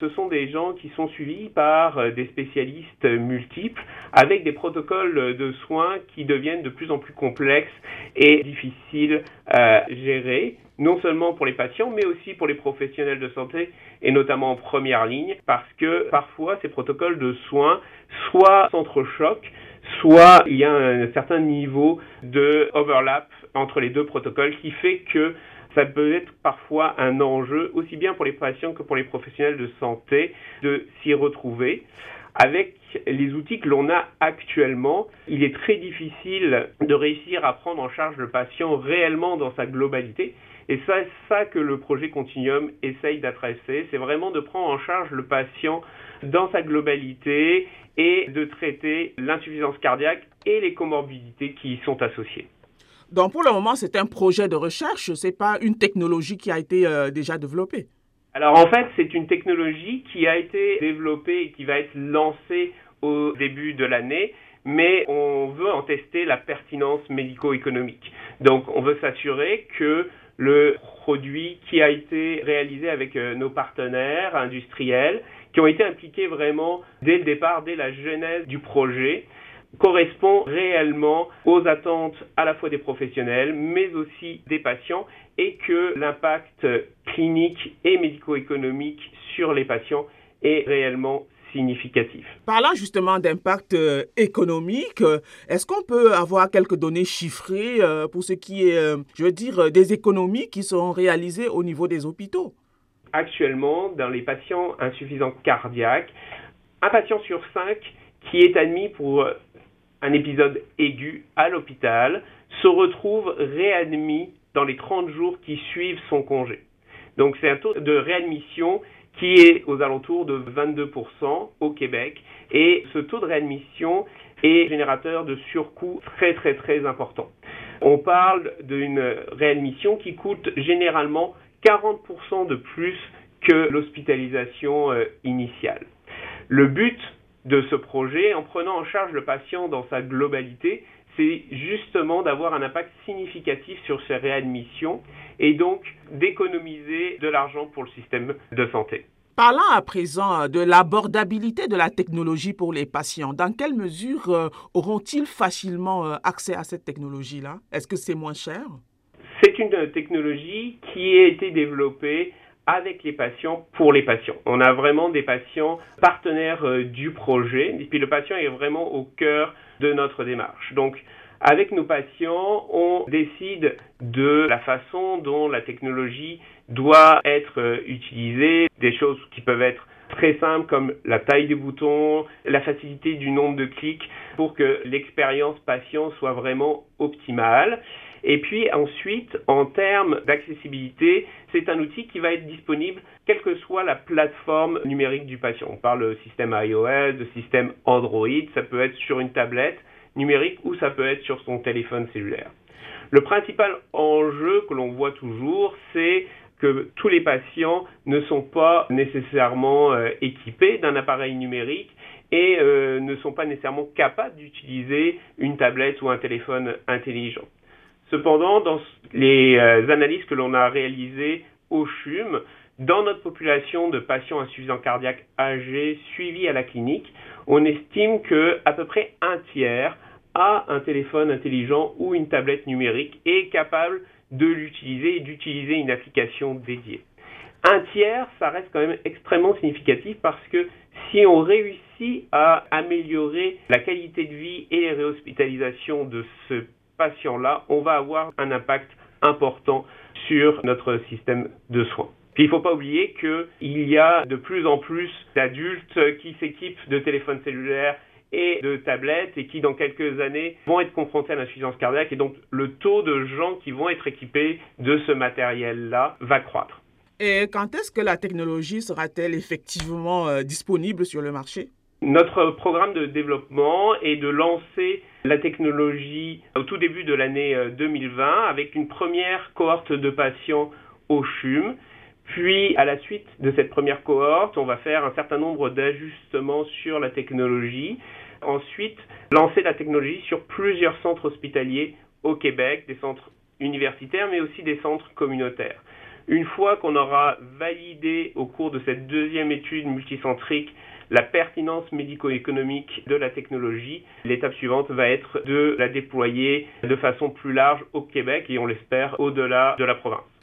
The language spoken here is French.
Ce sont des gens qui sont suivis par euh, des spécialistes multiples avec des protocoles de soins qui deviennent de plus en plus complexes et difficiles à gérer, non seulement pour les patients, mais aussi pour les professionnels de santé et notamment en première ligne, parce que parfois ces protocoles de soins soit s'entrechoquent, soit il y a un certain niveau de overlap entre les deux protocoles qui fait que ça peut être parfois un enjeu, aussi bien pour les patients que pour les professionnels de santé, de s'y retrouver. Avec les outils que l'on a actuellement, il est très difficile de réussir à prendre en charge le patient réellement dans sa globalité. Et c'est ça que le projet Continuum essaye d'adresser, c'est vraiment de prendre en charge le patient dans sa globalité et de traiter l'insuffisance cardiaque et les comorbidités qui y sont associées. Donc pour le moment, c'est un projet de recherche, ce n'est pas une technologie qui a été euh, déjà développée. Alors en fait, c'est une technologie qui a été développée et qui va être lancée au début de l'année, mais on veut en tester la pertinence médico-économique. Donc on veut s'assurer que le produit qui a été réalisé avec euh, nos partenaires industriels, qui ont été impliqués vraiment dès le départ, dès la genèse du projet, correspond réellement aux attentes à la fois des professionnels, mais aussi des patients, et que l'impact clinique et médico-économique sur les patients est réellement significatif. Parlant justement d'impact euh, économique, euh, est-ce qu'on peut avoir quelques données chiffrées euh, pour ce qui est, je veux dire, des économies qui sont réalisées au niveau des hôpitaux? Actuellement, dans les patients insuffisants cardiaques, un patient sur cinq qui est admis pour un épisode aigu à l'hôpital se retrouve réadmis dans les 30 jours qui suivent son congé. Donc c'est un taux de réadmission qui est aux alentours de 22% au Québec et ce taux de réadmission est générateur de surcoûts très très très importants. On parle d'une réadmission qui coûte généralement 40% de plus que l'hospitalisation euh, initiale. Le but de ce projet, en prenant en charge le patient dans sa globalité, c'est justement d'avoir un impact significatif sur ses réadmissions et donc d'économiser de l'argent pour le système de santé. Parlant à présent de l'abordabilité de la technologie pour les patients, dans quelle mesure euh, auront-ils facilement euh, accès à cette technologie-là? Est-ce que c'est moins cher? C'est une technologie qui a été développée avec les patients pour les patients. On a vraiment des patients partenaires euh, du projet et puis le patient est vraiment au cœur de notre démarche. Donc avec nos patients, on décide de la façon dont la technologie doit être euh, utilisée, des choses qui peuvent être très simples comme la taille des boutons, la facilité du nombre de clics pour que l'expérience patient soit vraiment optimale. Et puis ensuite, en termes d'accessibilité, c'est un outil qui va être disponible quelle que soit la plateforme numérique du patient. On parle de système iOS, de système Android, ça peut être sur une tablette numérique ou ça peut être sur son téléphone cellulaire. Le principal enjeu que l'on voit toujours, c'est que tous les patients ne sont pas nécessairement euh, équipés d'un appareil numérique et euh, ne sont pas nécessairement capables d'utiliser une tablette ou un téléphone intelligent. Cependant, dans les euh, analyses que l'on a réalisées au CHUM, dans notre population de patients insuffisants cardiaques âgés suivis à la clinique, on estime que à peu près un tiers a un téléphone intelligent ou une tablette numérique et est capable de l'utiliser et d'utiliser une application dédiée. Un tiers, ça reste quand même extrêmement significatif parce que si on réussit à améliorer la qualité de vie et les réhospitalisations de ce patient-là, on va avoir un impact important sur notre système de soins. Puis il ne faut pas oublier qu'il y a de plus en plus d'adultes qui s'équipent de téléphones cellulaires et de tablettes et qui dans quelques années vont être confrontés à l'insuffisance cardiaque et donc le taux de gens qui vont être équipés de ce matériel-là va croître. Et quand est-ce que la technologie sera-t-elle effectivement euh, disponible sur le marché? Notre programme de développement est de lancer la technologie au tout début de l'année 2020 euh, avec une première cohorte de patients au CHUM. Puis, à la suite de cette première cohorte, on va faire un certain nombre d'ajustements sur la technologie. Ensuite, lancer la technologie sur plusieurs centres hospitaliers au Québec, des centres universitaires, mais aussi des centres communautaires. Une fois qu'on aura validé au cours de cette deuxième étude multicentrique la pertinence médico-économique de la technologie. L'étape suivante va être de la déployer de façon plus large au Québec et on l'espère au-delà de la province.